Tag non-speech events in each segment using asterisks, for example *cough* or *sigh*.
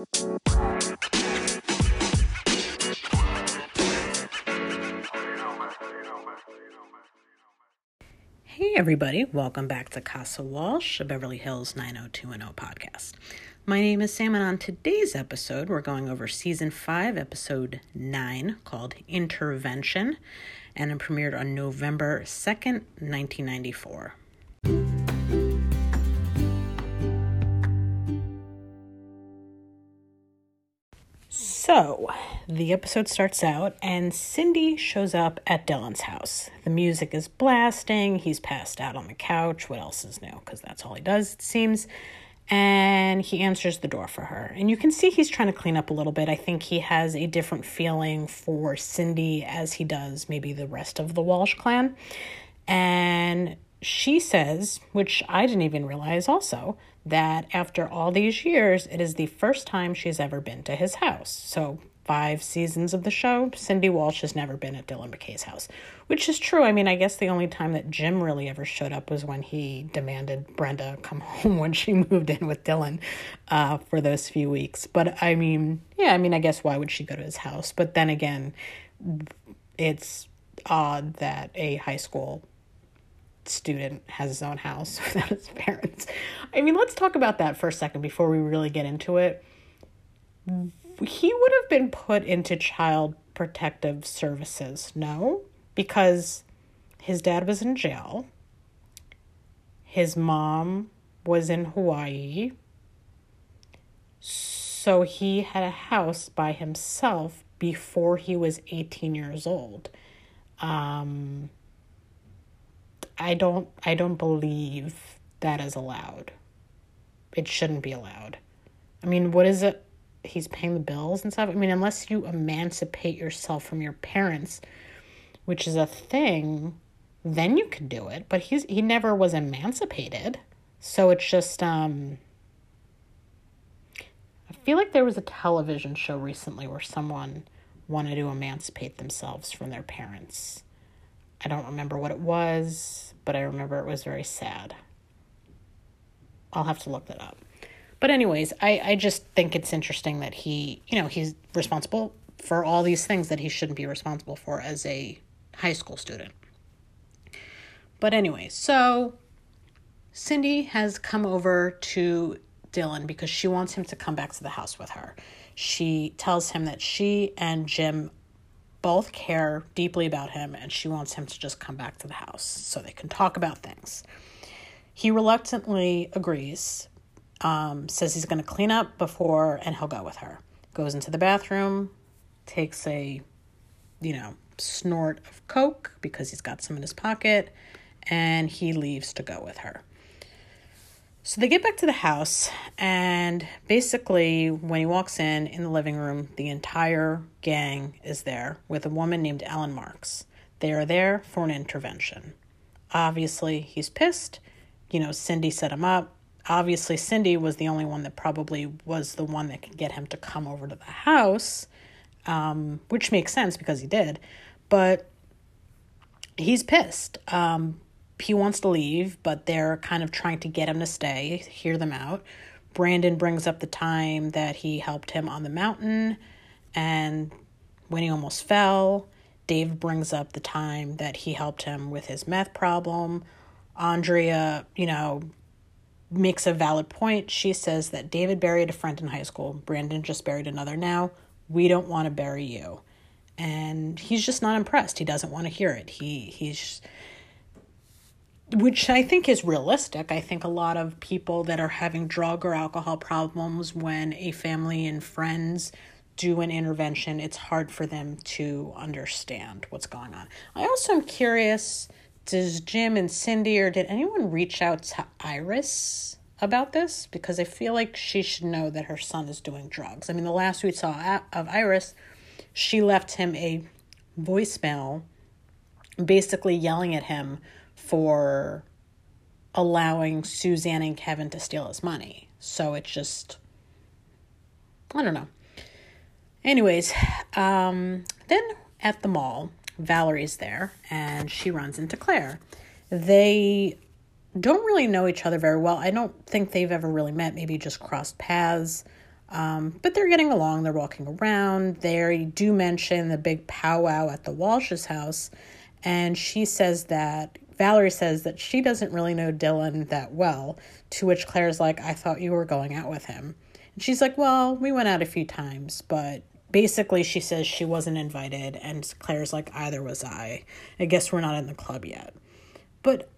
Hey, everybody, welcome back to Casa Walsh, a Beverly Hills 90210 podcast. My name is Sam, and on today's episode, we're going over season 5, episode 9, called Intervention, and it premiered on November 2nd, 1994. So, the episode starts out, and Cindy shows up at Dylan's house. The music is blasting. He's passed out on the couch. What else is new? Because that's all he does, it seems. And he answers the door for her. And you can see he's trying to clean up a little bit. I think he has a different feeling for Cindy as he does maybe the rest of the Walsh clan. And she says, which I didn't even realize also, that after all these years, it is the first time she's ever been to his house. So, five seasons of the show, Cindy Walsh has never been at Dylan McKay's house, which is true. I mean, I guess the only time that Jim really ever showed up was when he demanded Brenda come *laughs* home when she moved in with Dylan uh, for those few weeks. But I mean, yeah, I mean, I guess why would she go to his house? But then again, it's odd that a high school student has his own house *laughs* without his parents. I mean, let's talk about that for a second before we really get into it. He would have been put into child protective services, no? Because his dad was in jail, his mom was in Hawaii, so he had a house by himself before he was 18 years old. Um, I don't I don't believe that is allowed. It shouldn't be allowed. I mean, what is it? He's paying the bills and stuff. I mean, unless you emancipate yourself from your parents, which is a thing, then you can do it. But he's he never was emancipated. So it's just um I feel like there was a television show recently where someone wanted to emancipate themselves from their parents. I don't remember what it was, but I remember it was very sad. I'll have to look that up. But anyways, I, I just think it's interesting that he, you know, he's responsible for all these things that he shouldn't be responsible for as a high school student. But anyway, so Cindy has come over to Dylan because she wants him to come back to the house with her. She tells him that she and Jim both care deeply about him and she wants him to just come back to the house so they can talk about things. He reluctantly agrees, um, says he's going to clean up before and he'll go with her. Goes into the bathroom, takes a, you know, snort of Coke because he's got some in his pocket, and he leaves to go with her. So they get back to the house, and basically, when he walks in in the living room, the entire gang is there with a woman named Ellen Marks. They are there for an intervention. Obviously, he's pissed. You know, Cindy set him up. Obviously, Cindy was the only one that probably was the one that could get him to come over to the house, um, which makes sense because he did. But he's pissed. Um, he wants to leave, but they're kind of trying to get him to stay, hear them out. Brandon brings up the time that he helped him on the mountain and when he almost fell. Dave brings up the time that he helped him with his meth problem. Andrea, you know, makes a valid point. She says that David buried a friend in high school. Brandon just buried another now. We don't want to bury you. And he's just not impressed. He doesn't want to hear it. He he's which I think is realistic. I think a lot of people that are having drug or alcohol problems, when a family and friends do an intervention, it's hard for them to understand what's going on. I also am curious does Jim and Cindy or did anyone reach out to Iris about this? Because I feel like she should know that her son is doing drugs. I mean, the last we saw of Iris, she left him a voicemail basically yelling at him for allowing Suzanne and Kevin to steal his money. So it's just, I don't know. Anyways, um, then at the mall, Valerie's there and she runs into Claire. They don't really know each other very well. I don't think they've ever really met, maybe just crossed paths. Um, but they're getting along. They're walking around. They do mention the big powwow at the Walsh's house. And she says that, Valerie says that she doesn't really know Dylan that well. To which Claire's like, I thought you were going out with him. And she's like, Well, we went out a few times, but basically she says she wasn't invited. And Claire's like, Either was I. I guess we're not in the club yet. But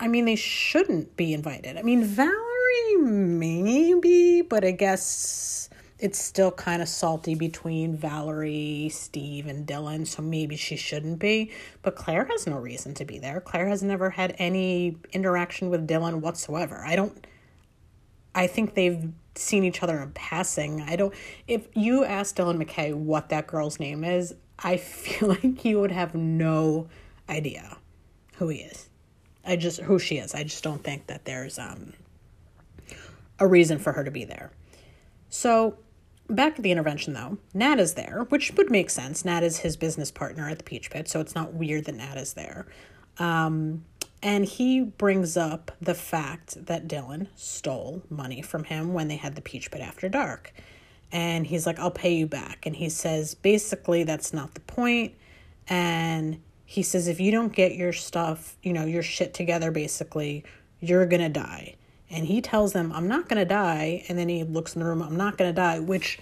I mean, they shouldn't be invited. I mean, Valerie, maybe, but I guess it's still kind of salty between Valerie, Steve, and Dylan, so maybe she shouldn't be. But Claire has no reason to be there. Claire has never had any interaction with Dylan whatsoever. I don't. I think they've seen each other in passing. I don't. If you ask Dylan McKay what that girl's name is, I *laughs* feel like he would have no idea who he is. I just who she is. I just don't think that there's um a reason for her to be there. So back at the intervention though, Nat is there, which would make sense. Nat is his business partner at the Peach Pit, so it's not weird that Nat is there. Um, and he brings up the fact that Dylan stole money from him when they had the Peach Pit after dark. And he's like, I'll pay you back. And he says, basically, that's not the point. And he says, if you don't get your stuff, you know, your shit together, basically, you're going to die. And he tells them, I'm not going to die. And then he looks in the room, I'm not going to die, which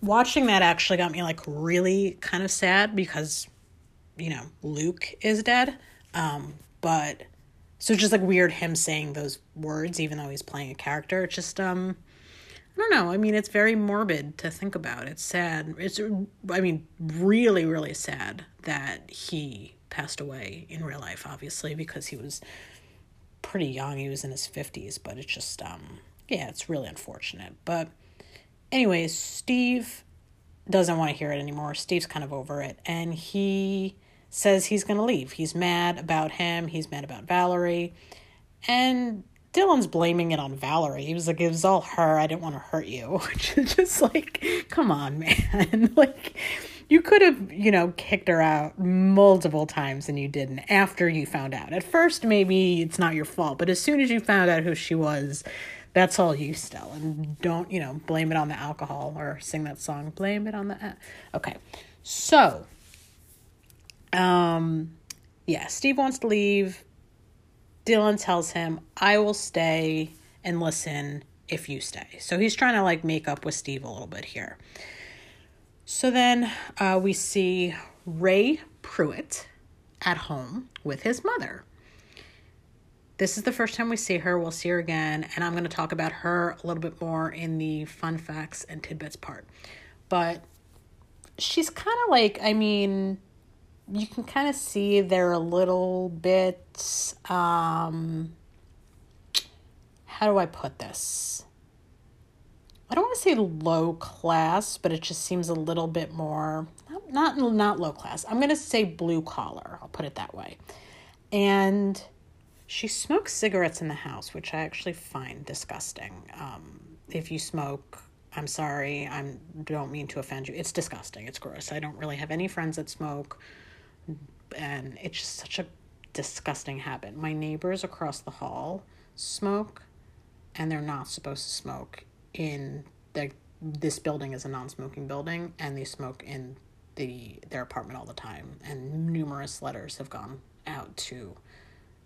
watching that actually got me like really kind of sad because, you know, Luke is dead. Um, but so just like weird him saying those words, even though he's playing a character. It's just, um, I don't know. I mean, it's very morbid to think about. It's sad. It's, I mean, really, really sad that he passed away in real life, obviously, because he was pretty young. He was in his 50s, but it's just, um, yeah, it's really unfortunate. But, anyways, Steve doesn't want to hear it anymore. Steve's kind of over it, and he says he's going to leave. He's mad about him, he's mad about Valerie, and Dylan's blaming it on Valerie. He was like, it was all her. I didn't want to hurt you. *laughs* Which is just like, come on, man. *laughs* like, you could have, you know, kicked her out multiple times and you didn't after you found out. At first, maybe it's not your fault, but as soon as you found out who she was, that's all you still. And don't, you know, blame it on the alcohol or sing that song, blame it on the. Okay. So, um, yeah, Steve wants to leave. Dylan tells him, I will stay and listen if you stay. So he's trying to like make up with Steve a little bit here. So then uh, we see Ray Pruitt at home with his mother. This is the first time we see her. We'll see her again, and I'm going to talk about her a little bit more in the fun facts and tidbits part. But she's kind of like, I mean, you can kind of see they're a little bit, um, how do I put this? I don't want to say low class, but it just seems a little bit more not not, low class. I'm going to say blue collar. I'll put it that way. And she smokes cigarettes in the house, which I actually find disgusting. Um, if you smoke, I'm sorry. I don't mean to offend you. It's disgusting. It's gross. I don't really have any friends that smoke, and it's just such a disgusting habit. My neighbors across the hall smoke, and they're not supposed to smoke in the this building is a non-smoking building and they smoke in the their apartment all the time. And numerous letters have gone out to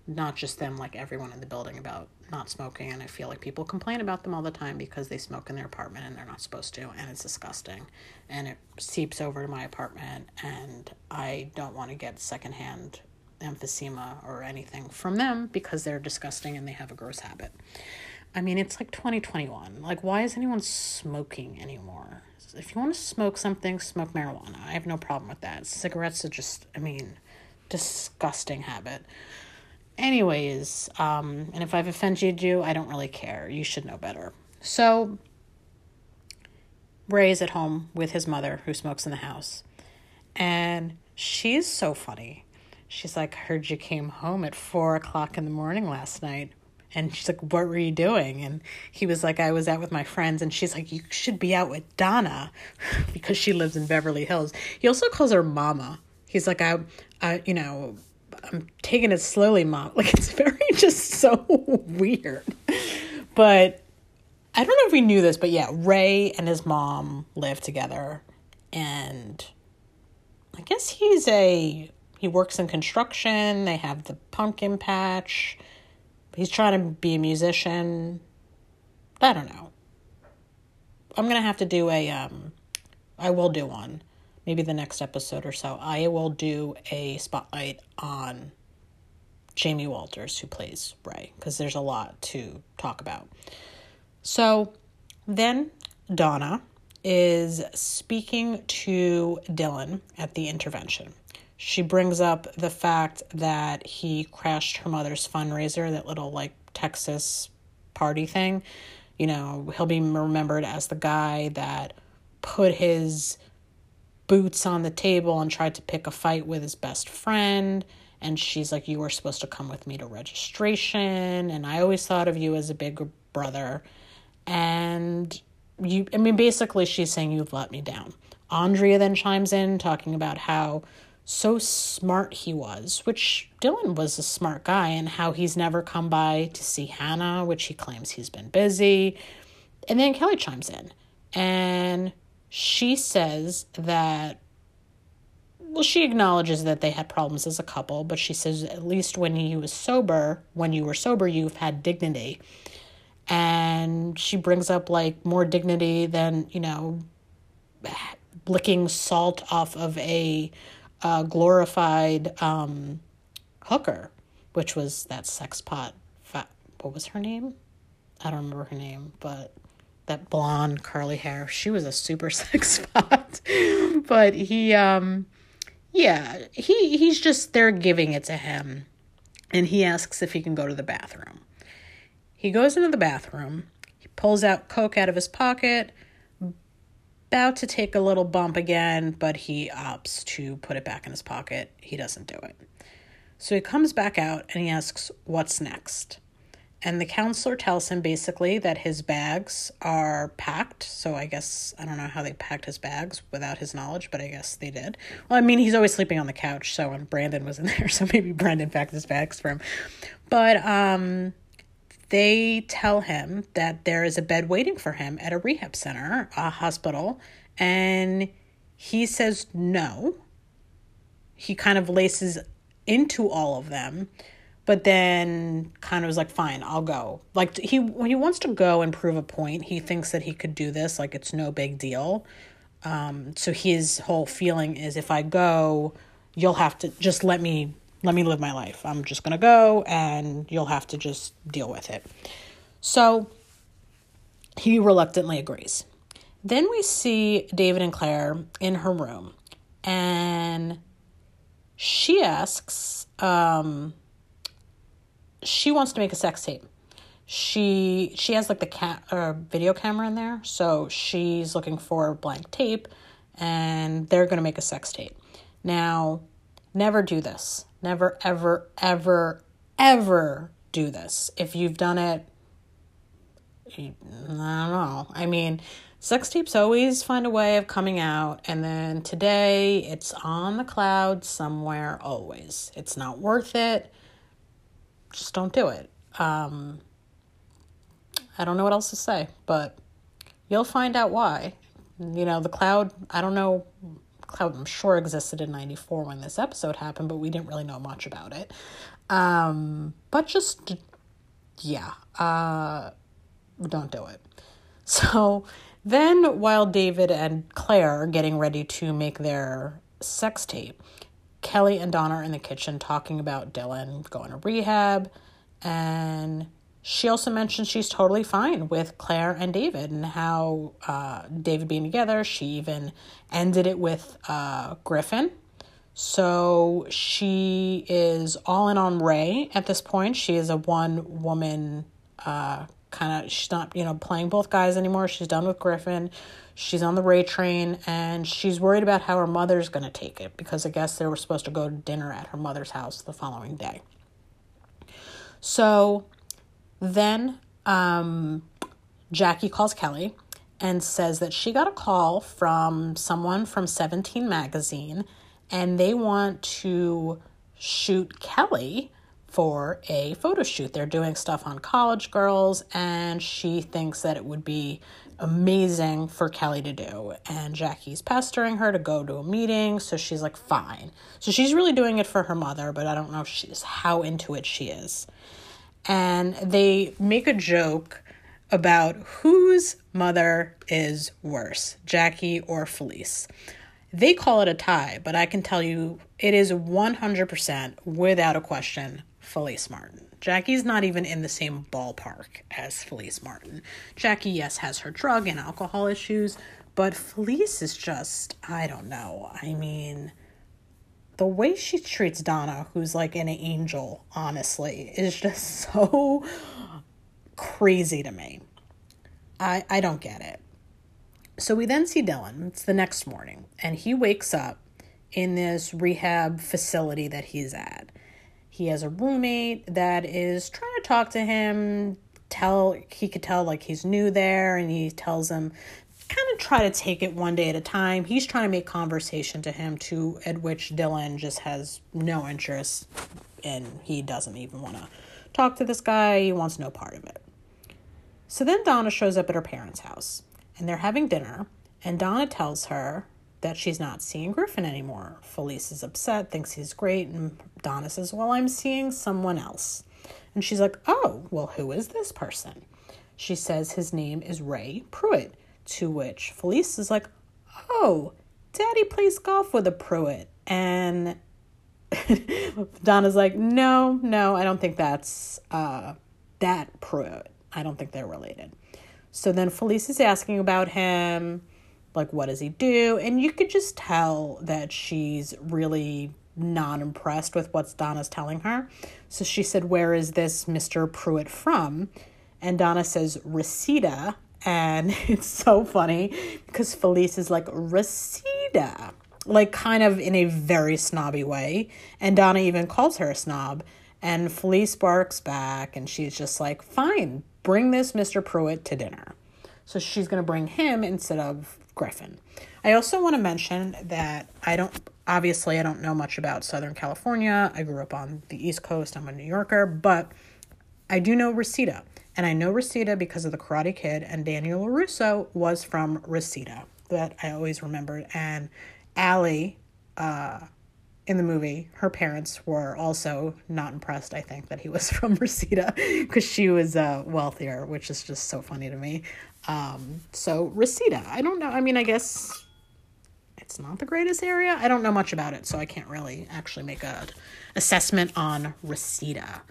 not just them like everyone in the building about not smoking. And I feel like people complain about them all the time because they smoke in their apartment and they're not supposed to and it's disgusting. And it seeps over to my apartment and I don't want to get secondhand emphysema or anything from them because they're disgusting and they have a gross habit. I mean, it's like 2021. Like, why is anyone smoking anymore? If you want to smoke something, smoke marijuana. I have no problem with that. Cigarettes are just, I mean, disgusting habit. Anyways, um, and if I've offended you, I don't really care. You should know better. So, Ray is at home with his mother, who smokes in the house. And she's so funny. She's like, heard you came home at four o'clock in the morning last night. And she's like, What were you doing? And he was like, I was out with my friends. And she's like, You should be out with Donna *laughs* because she lives in Beverly Hills. He also calls her Mama. He's like, I, I you know, I'm taking it slowly, Mom. *laughs* Like, it's very *laughs* just so weird. But I don't know if we knew this, but yeah, Ray and his mom live together. And I guess he's a he works in construction. They have the pumpkin patch. He's trying to be a musician. I don't know. I'm gonna have to do a um I will do one. Maybe the next episode or so. I will do a spotlight on Jamie Walters, who plays Ray, because there's a lot to talk about. So then Donna is speaking to Dylan at the intervention. She brings up the fact that he crashed her mother's fundraiser, that little like Texas party thing. You know, he'll be remembered as the guy that put his boots on the table and tried to pick a fight with his best friend. And she's like, You were supposed to come with me to registration. And I always thought of you as a big brother. And you, I mean, basically, she's saying, You've let me down. Andrea then chimes in, talking about how so smart he was, which Dylan was a smart guy, and how he's never come by to see Hannah, which he claims he's been busy. And then Kelly chimes in and she says that, well, she acknowledges that they had problems as a couple, but she says at least when he was sober, when you were sober, you've had dignity. And she brings up like more dignity than, you know, licking salt off of a uh, glorified um, hooker, which was that sex pot. What was her name? I don't remember her name, but that blonde curly hair. She was a super *laughs* sex pot. but he um yeah, he he's just they're giving it to him. And he asks if he can go to the bathroom. He goes into the bathroom. He pulls out coke out of his pocket about to take a little bump again, but he opts to put it back in his pocket. He doesn't do it. So he comes back out and he asks, What's next? And the counselor tells him basically that his bags are packed. So I guess, I don't know how they packed his bags without his knowledge, but I guess they did. Well, I mean, he's always sleeping on the couch. So, and Brandon was in *laughs* there. So maybe Brandon packed his bags for him. But, um, they tell him that there is a bed waiting for him at a rehab center, a hospital, and he says no. He kind of laces into all of them, but then kind of was like, "Fine, I'll go." Like he when he wants to go and prove a point, he thinks that he could do this. Like it's no big deal. Um, so his whole feeling is, if I go, you'll have to just let me let me live my life. I'm just going to go and you'll have to just deal with it. So he reluctantly agrees. Then we see David and Claire in her room and she asks, um, she wants to make a sex tape. She she has like the cat uh, video camera in there, so she's looking for blank tape, and they're gonna make a sex tape. Now, never do this. Never, ever, ever, ever do this. If you've done it, I don't know. I mean, sex tapes always find a way of coming out, and then today it's on the cloud somewhere always. It's not worth it. Just don't do it. Um, I don't know what else to say, but you'll find out why. You know, the cloud, I don't know Cloud, I'm sure, existed in 94 when this episode happened, but we didn't really know much about it. Um, but just, yeah, uh, don't do it. *laughs* So then, while David and Claire are getting ready to make their sex tape, Kelly and Donna are in the kitchen talking about Dylan going to rehab and she also mentioned she's totally fine with Claire and David and how uh, David being together. She even ended it with uh, Griffin. So she is all in on Ray at this point. She is a one woman uh, kind of, she's not, you know, playing both guys anymore. She's done with Griffin. She's on the Ray train and she's worried about how her mother's going to take it because I guess they were supposed to go to dinner at her mother's house the following day. So then um, Jackie calls Kelly and says that she got a call from someone from 17 magazine and they want to shoot Kelly for a photo shoot. They're doing stuff on college girls, and she thinks that it would be amazing for Kelly to do. And Jackie's pestering her to go to a meeting, so she's like, fine. So she's really doing it for her mother, but I don't know if she's how into it she is. And they make a joke about whose mother is worse, Jackie or Felice. They call it a tie, but I can tell you it is 100% without a question Felice Martin. Jackie's not even in the same ballpark as Felice Martin. Jackie, yes, has her drug and alcohol issues, but Felice is just, I don't know. I mean, the way she treats Donna, who's like an angel, honestly, is just *laughs* so crazy to me. I, I don't get it. So we then see Dylan. It's the next morning, and he wakes up in this rehab facility that he's at. He has a roommate that is trying to talk to him. Tell he could tell like he's new there, and he tells him kind of try to take it one day at a time. He's trying to make conversation to him, to at which Dylan just has no interest, and he doesn't even want to talk to this guy. He wants no part of it. So then Donna shows up at her parents' house, and they're having dinner, and Donna tells her that she's not seeing Griffin anymore. Felice is upset, thinks he's great, and Donna says, Well, I'm seeing someone else. And she's like, Oh, well, who is this person? She says his name is Ray Pruitt, to which Felice is like, Oh, daddy plays golf with a Pruitt. And *laughs* Donna's like, No, no, I don't think that's uh, that Pruitt. I don't think they're related. So then Felice is asking about him like what does he do and you could just tell that she's really not impressed with what donna's telling her so she said where is this mr pruitt from and donna says reseda and *laughs* it's so funny because felice is like reseda like kind of in a very snobby way and donna even calls her a snob and felice barks back and she's just like fine bring this mr pruitt to dinner so she's going to bring him instead of Griffin. I also want to mention that I don't obviously I don't know much about Southern California. I grew up on the East Coast. I'm a New Yorker, but I do know Reseda. And I know Reseda because of the Karate Kid and Daniel LaRusso was from Reseda. That I always remembered. And Ali, uh, in the movie, her parents were also not impressed, I think, that he was *laughs* from Reseda because she was uh, wealthier, which is just so funny to me. Um, so Reseda, I don't know. I mean, I guess it's not the greatest area. I don't know much about it, so I can't really actually make a assessment on Reseda.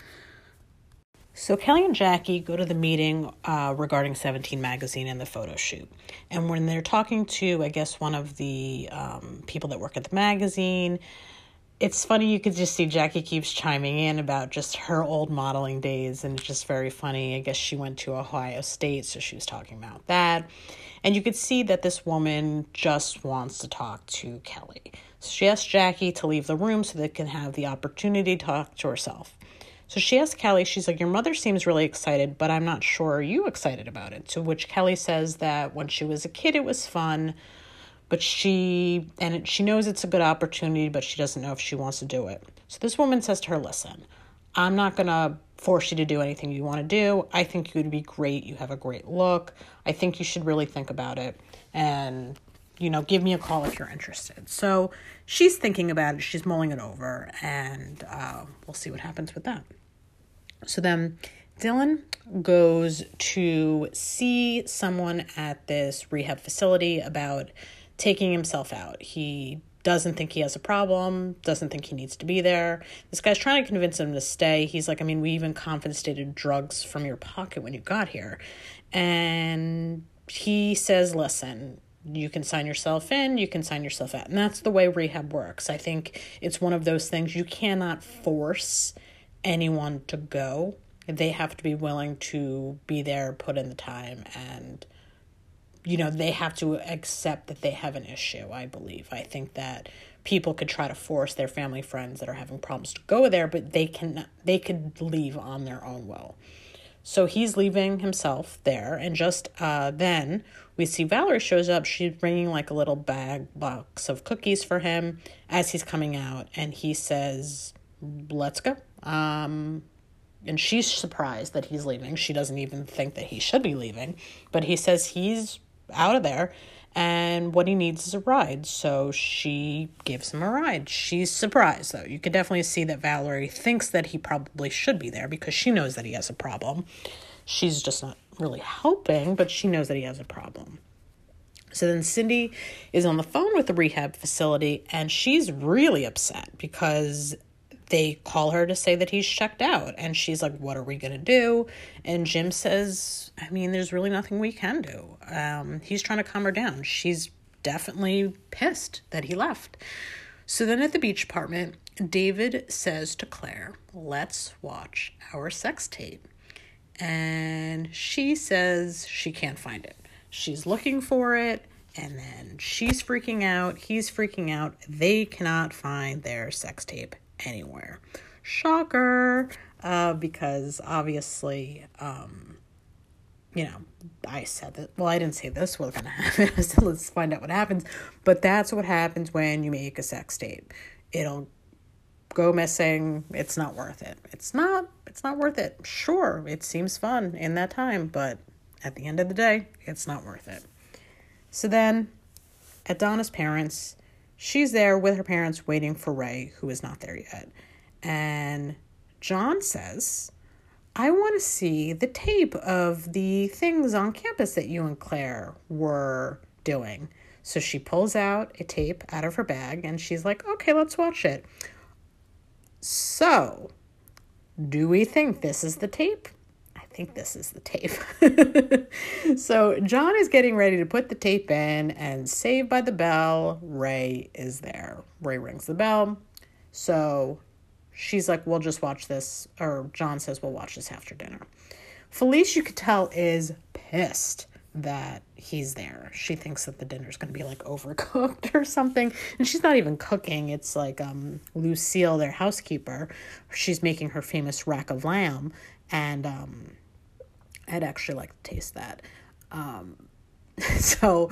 So Kelly and Jackie go to the meeting uh, regarding 17 magazine and the photo shoot. And when they're talking to, I guess, one of the um, people that work at the magazine, it's funny you could just see Jackie keeps chiming in about just her old modeling days and it's just very funny. I guess she went to Ohio State, so she was talking about that. And you could see that this woman just wants to talk to Kelly. So she asks Jackie to leave the room so they can have the opportunity to talk to herself. So she asks Kelly, she's like, Your mother seems really excited, but I'm not sure. Are you excited about it? To which Kelly says that when she was a kid, it was fun but she and she knows it's a good opportunity but she doesn't know if she wants to do it. So this woman says to her listen i'm not going to force you to do anything you want to do. I think you would be great. You have a great look. I think you should really think about it and you know give me a call if you're interested. So she's thinking about it. She's mulling it over and uh, we'll see what happens with that so then Dylan goes to see someone at this rehab facility about taking himself out. He doesn't think he has a problem, doesn't think he needs to be there. This guy's trying to convince him to stay. He's like, I mean, we even confiscated drugs from your pocket when you got here. And he says, listen, you can sign yourself in, you can sign yourself out. And that's the way rehab works. I think it's one of those things you cannot force anyone to go. They have to be willing to be there, put in the time, and you know, they have to accept that they have an issue, I believe. I think that people could try to force their family friends that are having problems to go there, but they can they could leave on their own will. So he's leaving himself there, and just uh, then we see Valerie shows up. She's bringing like a little bag box of cookies for him as he's coming out, and he says, let's go. Um, and she's surprised that he's leaving. She doesn't even think that he should be leaving, but he says he's out of there and what he needs is a ride. So she gives him a ride. She's surprised though. You could definitely see that Valerie thinks that he probably should be there because she knows that he has a problem. She's just not really helping, but she knows that he has a problem. So then Cindy is on the phone with the rehab facility and she's really upset because they call her to say that he's checked out. And she's like what are we going to do? And jim says i mean there's really nothing we can do. Um, he's trying to calm her down. She's definitely pissed that he left. So then at the beach apartment david says to claire let's watch our sex tape. And she says she can't find it. She's looking for it and then she's freaking out he's freaking out. They cannot find their sex tape anywhere. Shocker, uh, because obviously, um, you know, I said that. Well, I didn't say this was going *laughs* to happen. so let's find out what happens. But that's what happens when you make a sex tape. It'll go missing. It's not worth it. It's not. It's not worth it. Sure, it seems fun in that time, but at the end of the day, it's not worth it. So then, at Donna's parents' she's there with her parents waiting for Ray, who is not there yet. And John says, I want to see the tape of the things on campus that you and Claire were doing. So she pulls out a tape out of her bag and she's like, okay, let's watch it. So, do we think this is the tape? Think this is the tape. *laughs* so John is getting ready to put the tape in, and saved by the bell, Ray is there. Ray rings the bell. So she's like, We'll just watch this. Or John says, We'll watch this after dinner. Felice, you could tell, is pissed that he's there. She thinks that the dinner's going to be like overcooked *laughs* or something. And she's not even cooking. It's like um Lucille, their housekeeper. She's making her famous rack of lamb and um I'd actually like to taste that. Um, *laughs* so,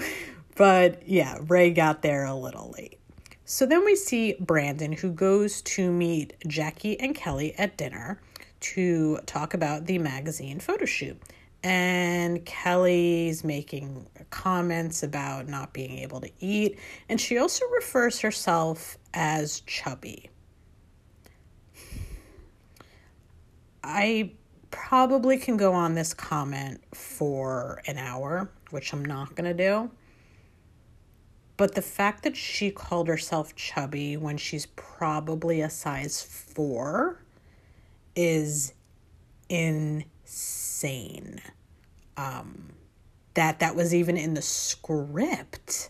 but yeah, Ray got there a little late. So then we see Brandon, who goes to meet Jackie and Kelly at dinner to talk about the magazine photo shoot. And Kelly's making comments about not being able to eat, and she also refers herself as chubby. I probably can go on this comment for an hour, which I'm not going to do. But the fact that she called herself chubby when she's probably a size four is insane. Um, that that was even in the script.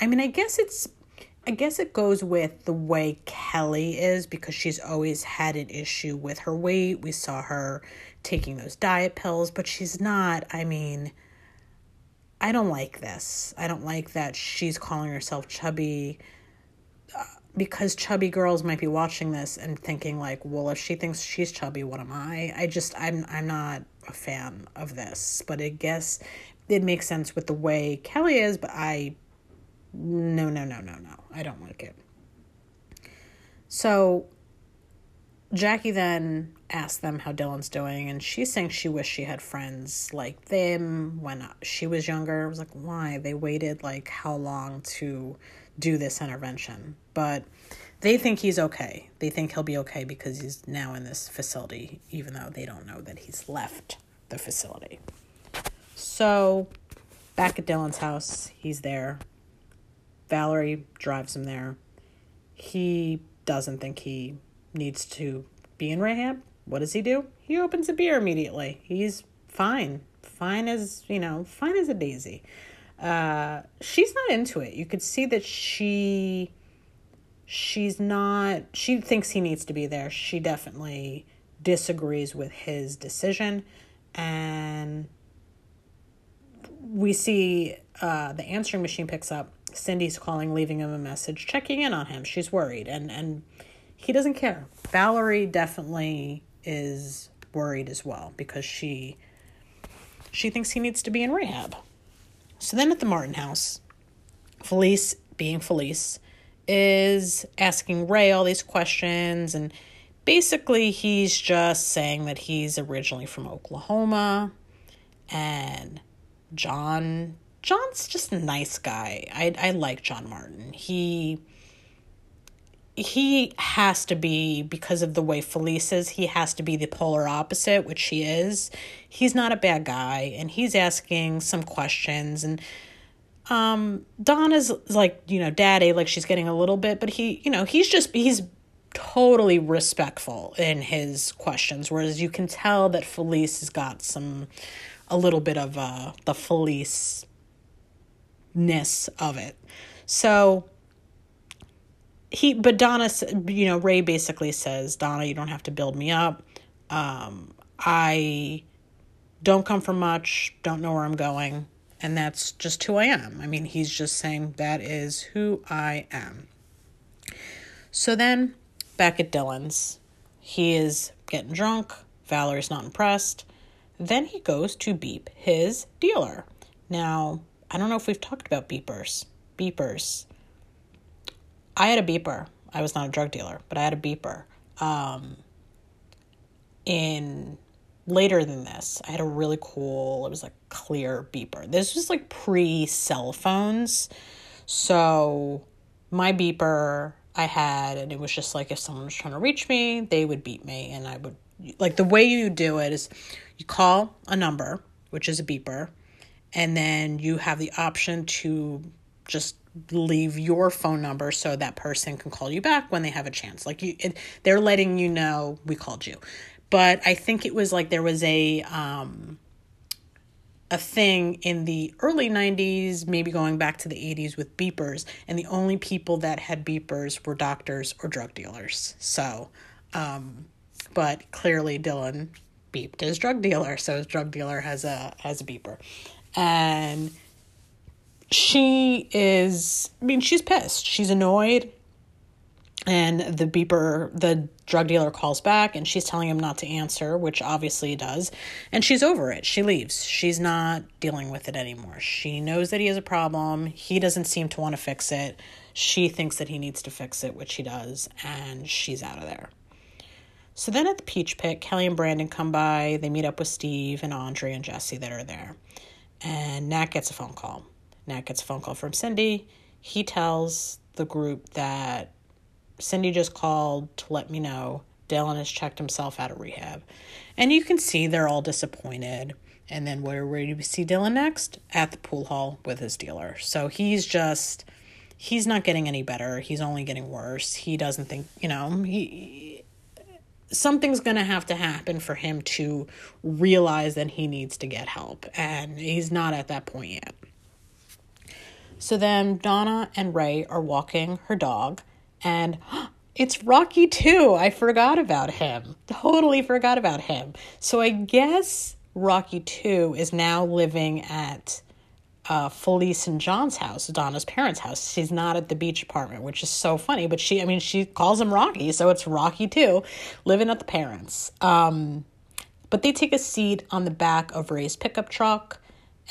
I mean, I guess it's I guess it goes with the way Kelly is because she's always had an issue with her weight. We saw her taking those diet pills, but she's not. I mean, I don't like this. I don't like that she's calling herself chubby uh, because chubby girls might be watching this and thinking like, well, if she thinks she's chubby, what am I? I just I'm I'm not a fan of this, but I guess it makes sense with the way Kelly is, but I no, no, no, no, no. I don't like it. So Jackie then asked them how Dylan's doing, and she's saying she wished she had friends like them when she was younger. I was like, why? They waited like how long to do this intervention? But they think he's okay. They think he'll be okay because he's now in this facility, even though they don't know that he's left the facility. So, back at Dylan's house, he's there Valerie drives him there. He doesn't think he needs to be in rehab. What does he do? He opens a beer immediately. He's fine. Fine as, you know, fine as a daisy. Uh, she's not into it. You could see that she she's not she thinks he needs to be there. She definitely disagrees with his decision and we see uh, the answering machine picks up Cindy's calling, leaving him a message, checking in on him. She's worried, and and he doesn't care. Valerie definitely is worried as well because she she thinks he needs to be in rehab. So then at the Martin house, Felice, being Felice, is asking Ray all these questions and basically, he's just saying that he's originally from Oklahoma and John John's just a nice guy. I I like John Martin. He he has to be because of the way Felice is, he has to be the polar opposite, which he is. He's not a bad guy and he's asking some questions and um Donna's like, you know, daddy, like she's getting a little bit, but he, you know, he's just he's totally respectful in his questions, whereas you can tell that Felice has got some a little bit of uh the Felice ness of it. So he but Donna you know Ray basically says Donna you don't have to build me up. Um I don't come from much, don't know where I'm going, and that's just who I am. I mean, he's just saying that is who I am. So then back at Dylan's, he is getting drunk. Valerie's not impressed. Then he goes to beep his dealer. Now, I don't know if we've talked about beepers. Beepers. I had a beeper. I was not a drug dealer, but I had a beeper. Um, in later than this, I had a really cool, it was like clear beeper. This was like pre cell phones. So my beeper I had, and it was just like if someone was trying to reach me, they would beat me. And I would, like, the way you do it is you call a number, which is a beeper, and then you have the option to just leave your phone number so that person can call you back when they have a chance. Like you it, they're letting you know we called you. But i think it was like there was a um a thing in the early 90s maybe going back to the 80s with beepers and the only people that had beepers were doctors or drug dealers. So um but clearly dylan beeped his drug dealer so his drug dealer has a has a beeper and she is i mean she's pissed. She's annoyed. And the beeper the drug dealer calls back and she's telling him not to answer which obviously he does. And she's over it. She leaves. She's not dealing with it anymore. She knows that he has a problem. He doesn't seem to want to fix it. She thinks that he needs to fix it which he does. And she's out of there. So then at the peach pit kelly and brandon come by. They meet up with steve and andrea and jesse that are there and nat gets a phone call Nat gets a phone call from Cindy. He tells the group that Cindy just called to let me know Dylan has checked himself out of rehab. And you can see they're all disappointed. And then where, where do we see Dylan next? At the pool hall with his dealer. So he's just, he's not getting any better. He's only getting worse. He doesn't think, you know, he, something's going to have to happen for him to realize that he needs to get help. And he's not at that point yet. So then Donna and Ray are walking her dog, and *gasps* it's Rocky too. I forgot about him. Totally forgot about him. So I guess Rocky too is now living at uh, Felice and John's house, Donna's parents' house. She's not at the beach apartment, which is so funny. But she, I mean, she calls him Rocky, so it's Rocky too, living at the parents. Um, but they take a seat on the back of Ray's pickup truck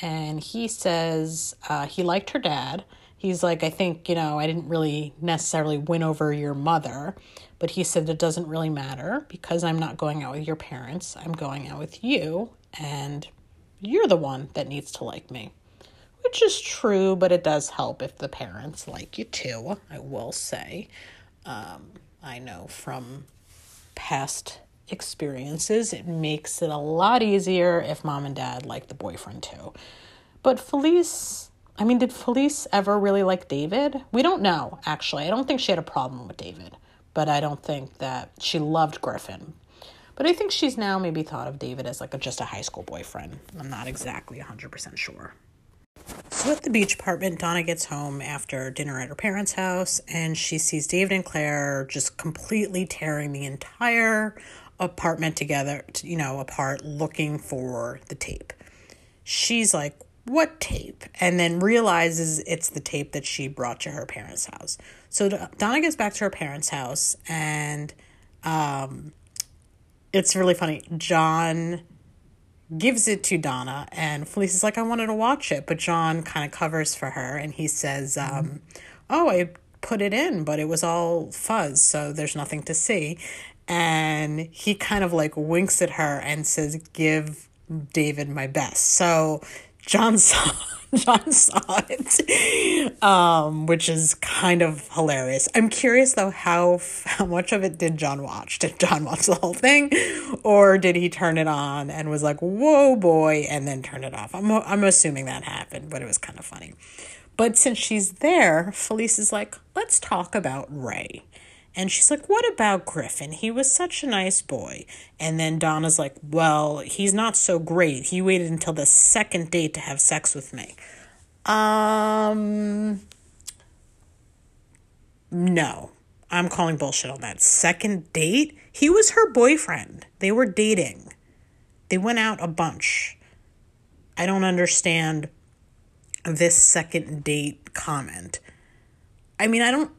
and he says uh, he liked her dad. He's like, I think, you know, I didn't really necessarily win over your mother, but he said it doesn't really matter because I'm not going out with your parents. I'm going out with you, and you're the one that needs to like me. Which is true, but it does help if the parents like you too, I will say. Um, I know from past experiences, it makes it a lot easier if mom and dad like the boyfriend too. But Felice, I mean, did Felice ever really like David? We don't know, actually. I don't think she had a problem with David, but I don't think that she loved Griffin. But I think she's now maybe thought of David as like a, just a high school boyfriend. I'm not exactly 100% sure. At the beach apartment, Donna gets home after dinner at her parents' house and she sees David and Claire just completely tearing the entire apartment together, you know, apart looking for the tape. She's like, What tape? And then realizes it's the tape that she brought to her parents' house. So Donna gets back to her parents' house and um, it's really funny. John gives it to Donna, and Felice is like, I wanted to watch it, but John kind of covers for her and he says, um, Oh, I put it in, but it was all fuzz, so there's nothing to see. and he kind of like winks at her and says, Give David my best. So John saw *laughs* John saw it, um, which is kind of hilarious. I'm curious though how how much of it did John watch? Did John watch the whole thing, or did he turn it on and was like, "Whoa, boy," and then turn it off? I'm I'm assuming that happened, but it was kind of funny. But since she's there, Felice is like, "Let's talk about Ray." And she's like, What about Griffin? He was such a nice boy. And then Donna's like, Well, he's not so great. He waited until the second date to have sex with me. Um, no, I'm calling bullshit on that. Second date? He was her boyfriend. They were dating, they went out a bunch. I don't understand this second date comment. I mean, I don't.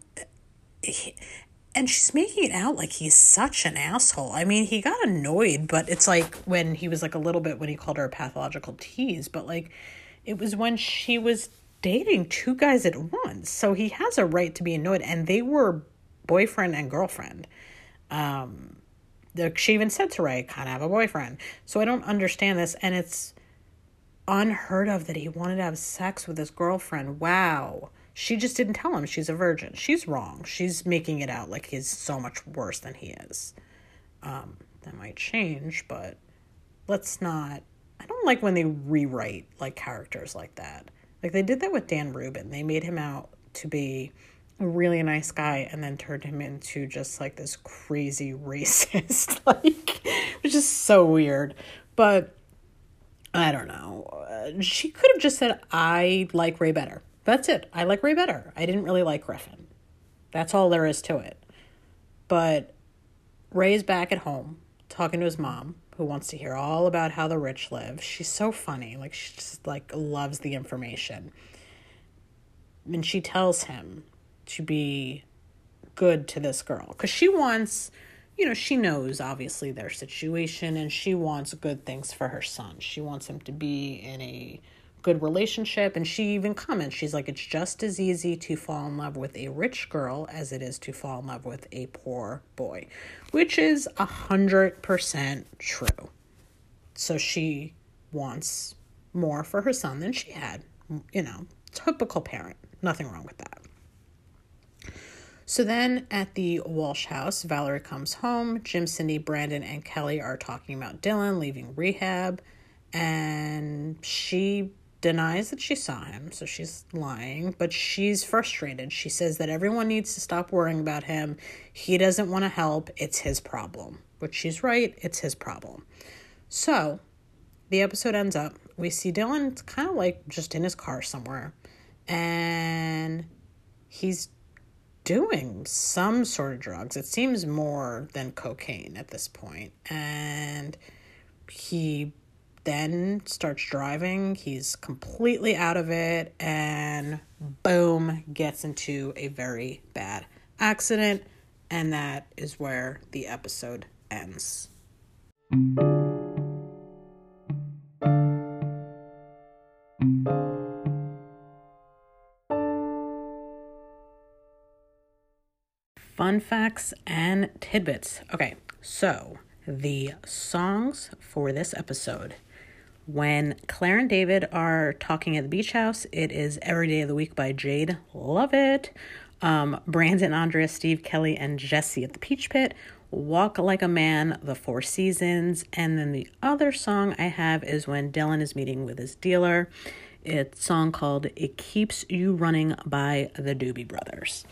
And she's making it out like he's such an asshole. I mean, he got annoyed, but it's like when he was like a little bit when he called her a pathological tease, but like it was when she was dating two guys at once. So he has a right to be annoyed and they were boyfriend and girlfriend. Um she even said to Ray, of have a boyfriend. So I don't understand this and it's unheard of that he wanted to have sex with his girlfriend. Wow. She just didn't tell him she's a virgin. She's wrong. She's making it out like he's so much worse than he is. Um, that might change, but let's not. I don't like when they rewrite like characters like that. Like they did that with Dan Rubin. They made him out to be a really nice guy and then turned him into just like this crazy *laughs* racist, *laughs* like, which is so weird. But I don't know. Uh, she could have just said, I like Ray better. That's it. I like Ray better. I didn't really like Griffin. That's all there is to it. But Ray's back at home talking to his mom, who wants to hear all about how the rich live. She's so funny. Like she just like loves the information. And she tells him to be good to this girl cuz she wants you know, she knows obviously their situation and she wants good things for her son. She wants him to be in a good relationship. And she even comments, she's like, it's just as easy to fall in love with a rich girl as it is to fall in love with a poor boy, which is a hundred percent true. So she wants more for her son than she had. You know, typical parent. Nothing wrong with that. So then at the Walsh house, Valerie comes home. Jim, Cindy, Brandon, and Kelly are talking about Dylan leaving rehab. And she denies that she saw him, so she's lying, but she's frustrated. She says that everyone needs to stop worrying about him. He doesn't want to help. It's his problem. Which she's right, it's his problem. So the episode ends up. We see Dylan kind of like just in his car somewhere, and he's doing some sort of drugs. It seems more than cocaine at this point. And he then starts driving. He's completely out of it and boom, gets into a very bad accident. And that is where the episode ends. Fun facts and tidbits. Okay, so the songs for this episode when Claire and David are talking at the beach house, it is Every Day of the Week by Jade. Love it. Um, Brandon, Andrea, Steve, Kelly, and Jesse at the Peach Pit. Walk Like a Man, The Four Seasons. And then the other song I have is when Dylan is meeting with his dealer. It's a song called It Keeps You Running by the Doobie Brothers.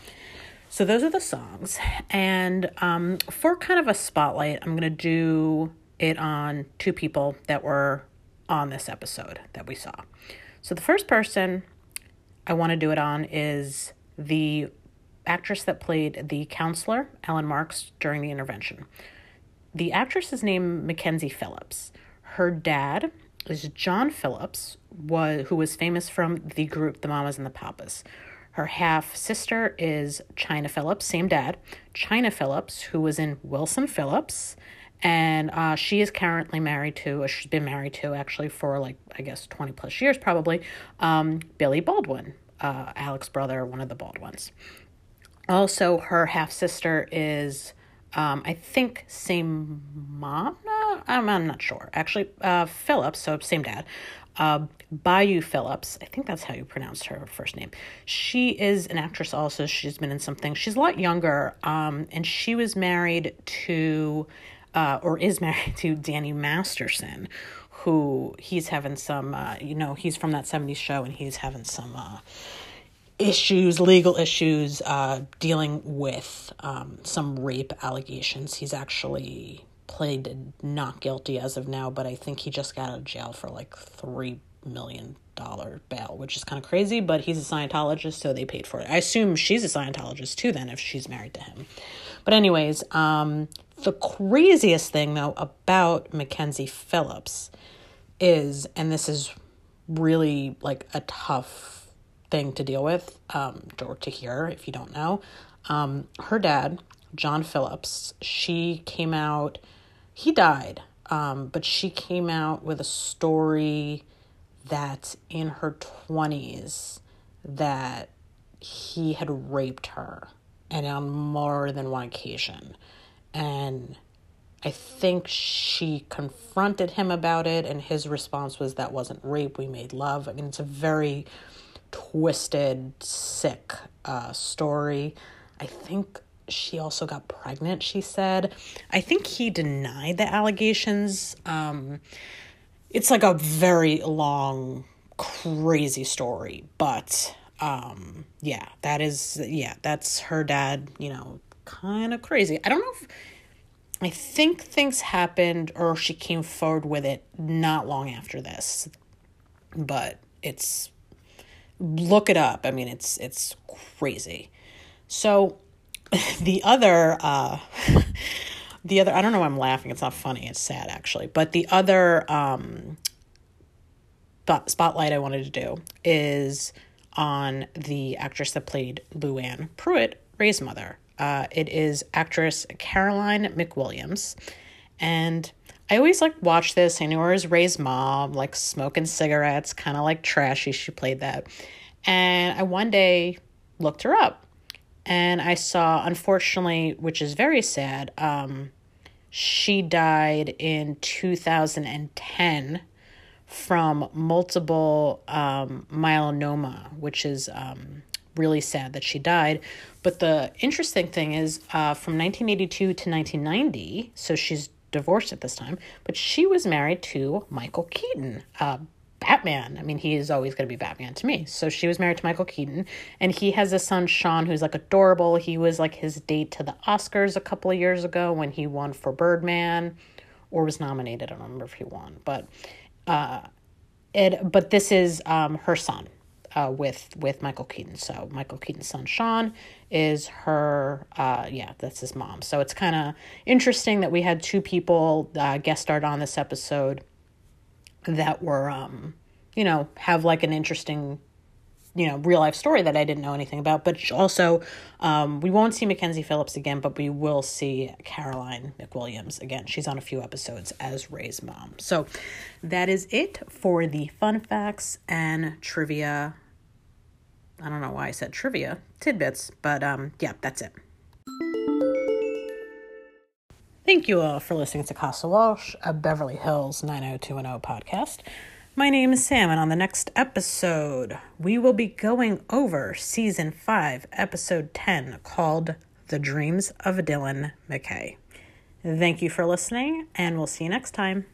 So those are the songs. And um, for kind of a spotlight, I'm going to do it on two people that were on this episode that we saw. So the first person I want to do it on is the actress that played the counselor, Ellen Marks, during the intervention. The actress is named Mackenzie Phillips. Her dad is John Phillips, was, who was famous from the group The Mamas and the Papas. Her half sister is Chynna Phillips, same dad. Chynna Phillips, who was in Wilson Phillips and uh, she is currently married to, or she's been married to actually for like, I guess, 20 plus years probably, um, Billy Baldwin, uh, Alex's brother, one of the Baldwins. Also, her half sister is Um, I think same mom. No, I'm, I'm not sure. Actually, uh, Phillips, so same dad. Uh, Bayou Phillips, I think that's how you pronounce her first name. She is an actress also. She's been in something. She's a lot younger, um, and she was married to, uh, or is married *laughs* to Danny Masterson, who he's having some, uh, you know, he's from that 70s show and he's having some uh, issues, legal issues, uh, dealing with um, some rape allegations. He's actually pleaded not guilty as of now, but I think he just got out of jail for like three million dollar bail, which is kind of crazy, but he's a Scientologist, so they paid for it. I assume she's a Scientologist too, then, if she's married to him. But, anyways, um, the craziest thing though about Mackenzie Phillips is, and this is really like a tough thing to deal with, um, or to hear if you don't know. Um, her dad, John Phillips, she came out he died, um, but she came out with a story that in her 20s that he had raped her and on more than one occasion and i think she confronted him about it and his response was that wasn't rape we made love i mean it's a very twisted sick uh, story i think she also got pregnant, she said. I think he denied the allegations. Um, it's like a very long, crazy story, but um, yeah, that is, yeah, that's her dad, you know, kind of crazy. I don't know if, I think things happened or she came forward with it not long after this, but it's, look it up. I mean, it's, it's crazy. So, *laughs* the other uh *laughs* the other I don't know why I'm laughing. It's not funny. It's sad actually. But the other um spotlight I wanted to do is on the actress that played Luann Pruitt, Ray's mother. Uh, it is actress Caroline McWilliams, and I always like watch this. I knew her as Ray's mom, like smoking cigarettes, kind of like trashy. She played that, and I one day looked her up and I saw, unfortunately, which is very sad, um, she died in 2010 from multiple um, myeloma, which is um, really sad that she died. But the interesting thing is, uh, from 1982 to 1990, so she's divorced at this time, but she was married to Michael Keaton, uh, Batman. I mean, he is always going to be Batman to me. So she was married to Michael Keaton, and he has a son, Sean, who's like adorable. He was like his date to the Oscars a couple of years ago when he won for Birdman, or was nominated. I don't remember if he won, but uh, it. But this is um her son. Uh, with with Michael Keaton. So Michael Keaton's son Sean is her uh, yeah, that's his mom. So it's kind of interesting that we had two people uh, guest starred on this episode that were um you know have like an interesting you know real life story that I didn't know anything about. But also, um, we won't see Mackenzie Phillips again, but we will see Caroline McWilliams again. She's on a few episodes as Ray's mom. So that is it for the fun facts and trivia. I don't know why I said trivia tidbits, but um, yeah, that's it. Thank you all for listening to Casa Walsh, a Beverly Hills 90210 podcast. My name is Sam, and on the next episode, we will be going over season 5, episode 10, called The Dreams of Dylan McKay. Thank you for listening, and we'll see you next time.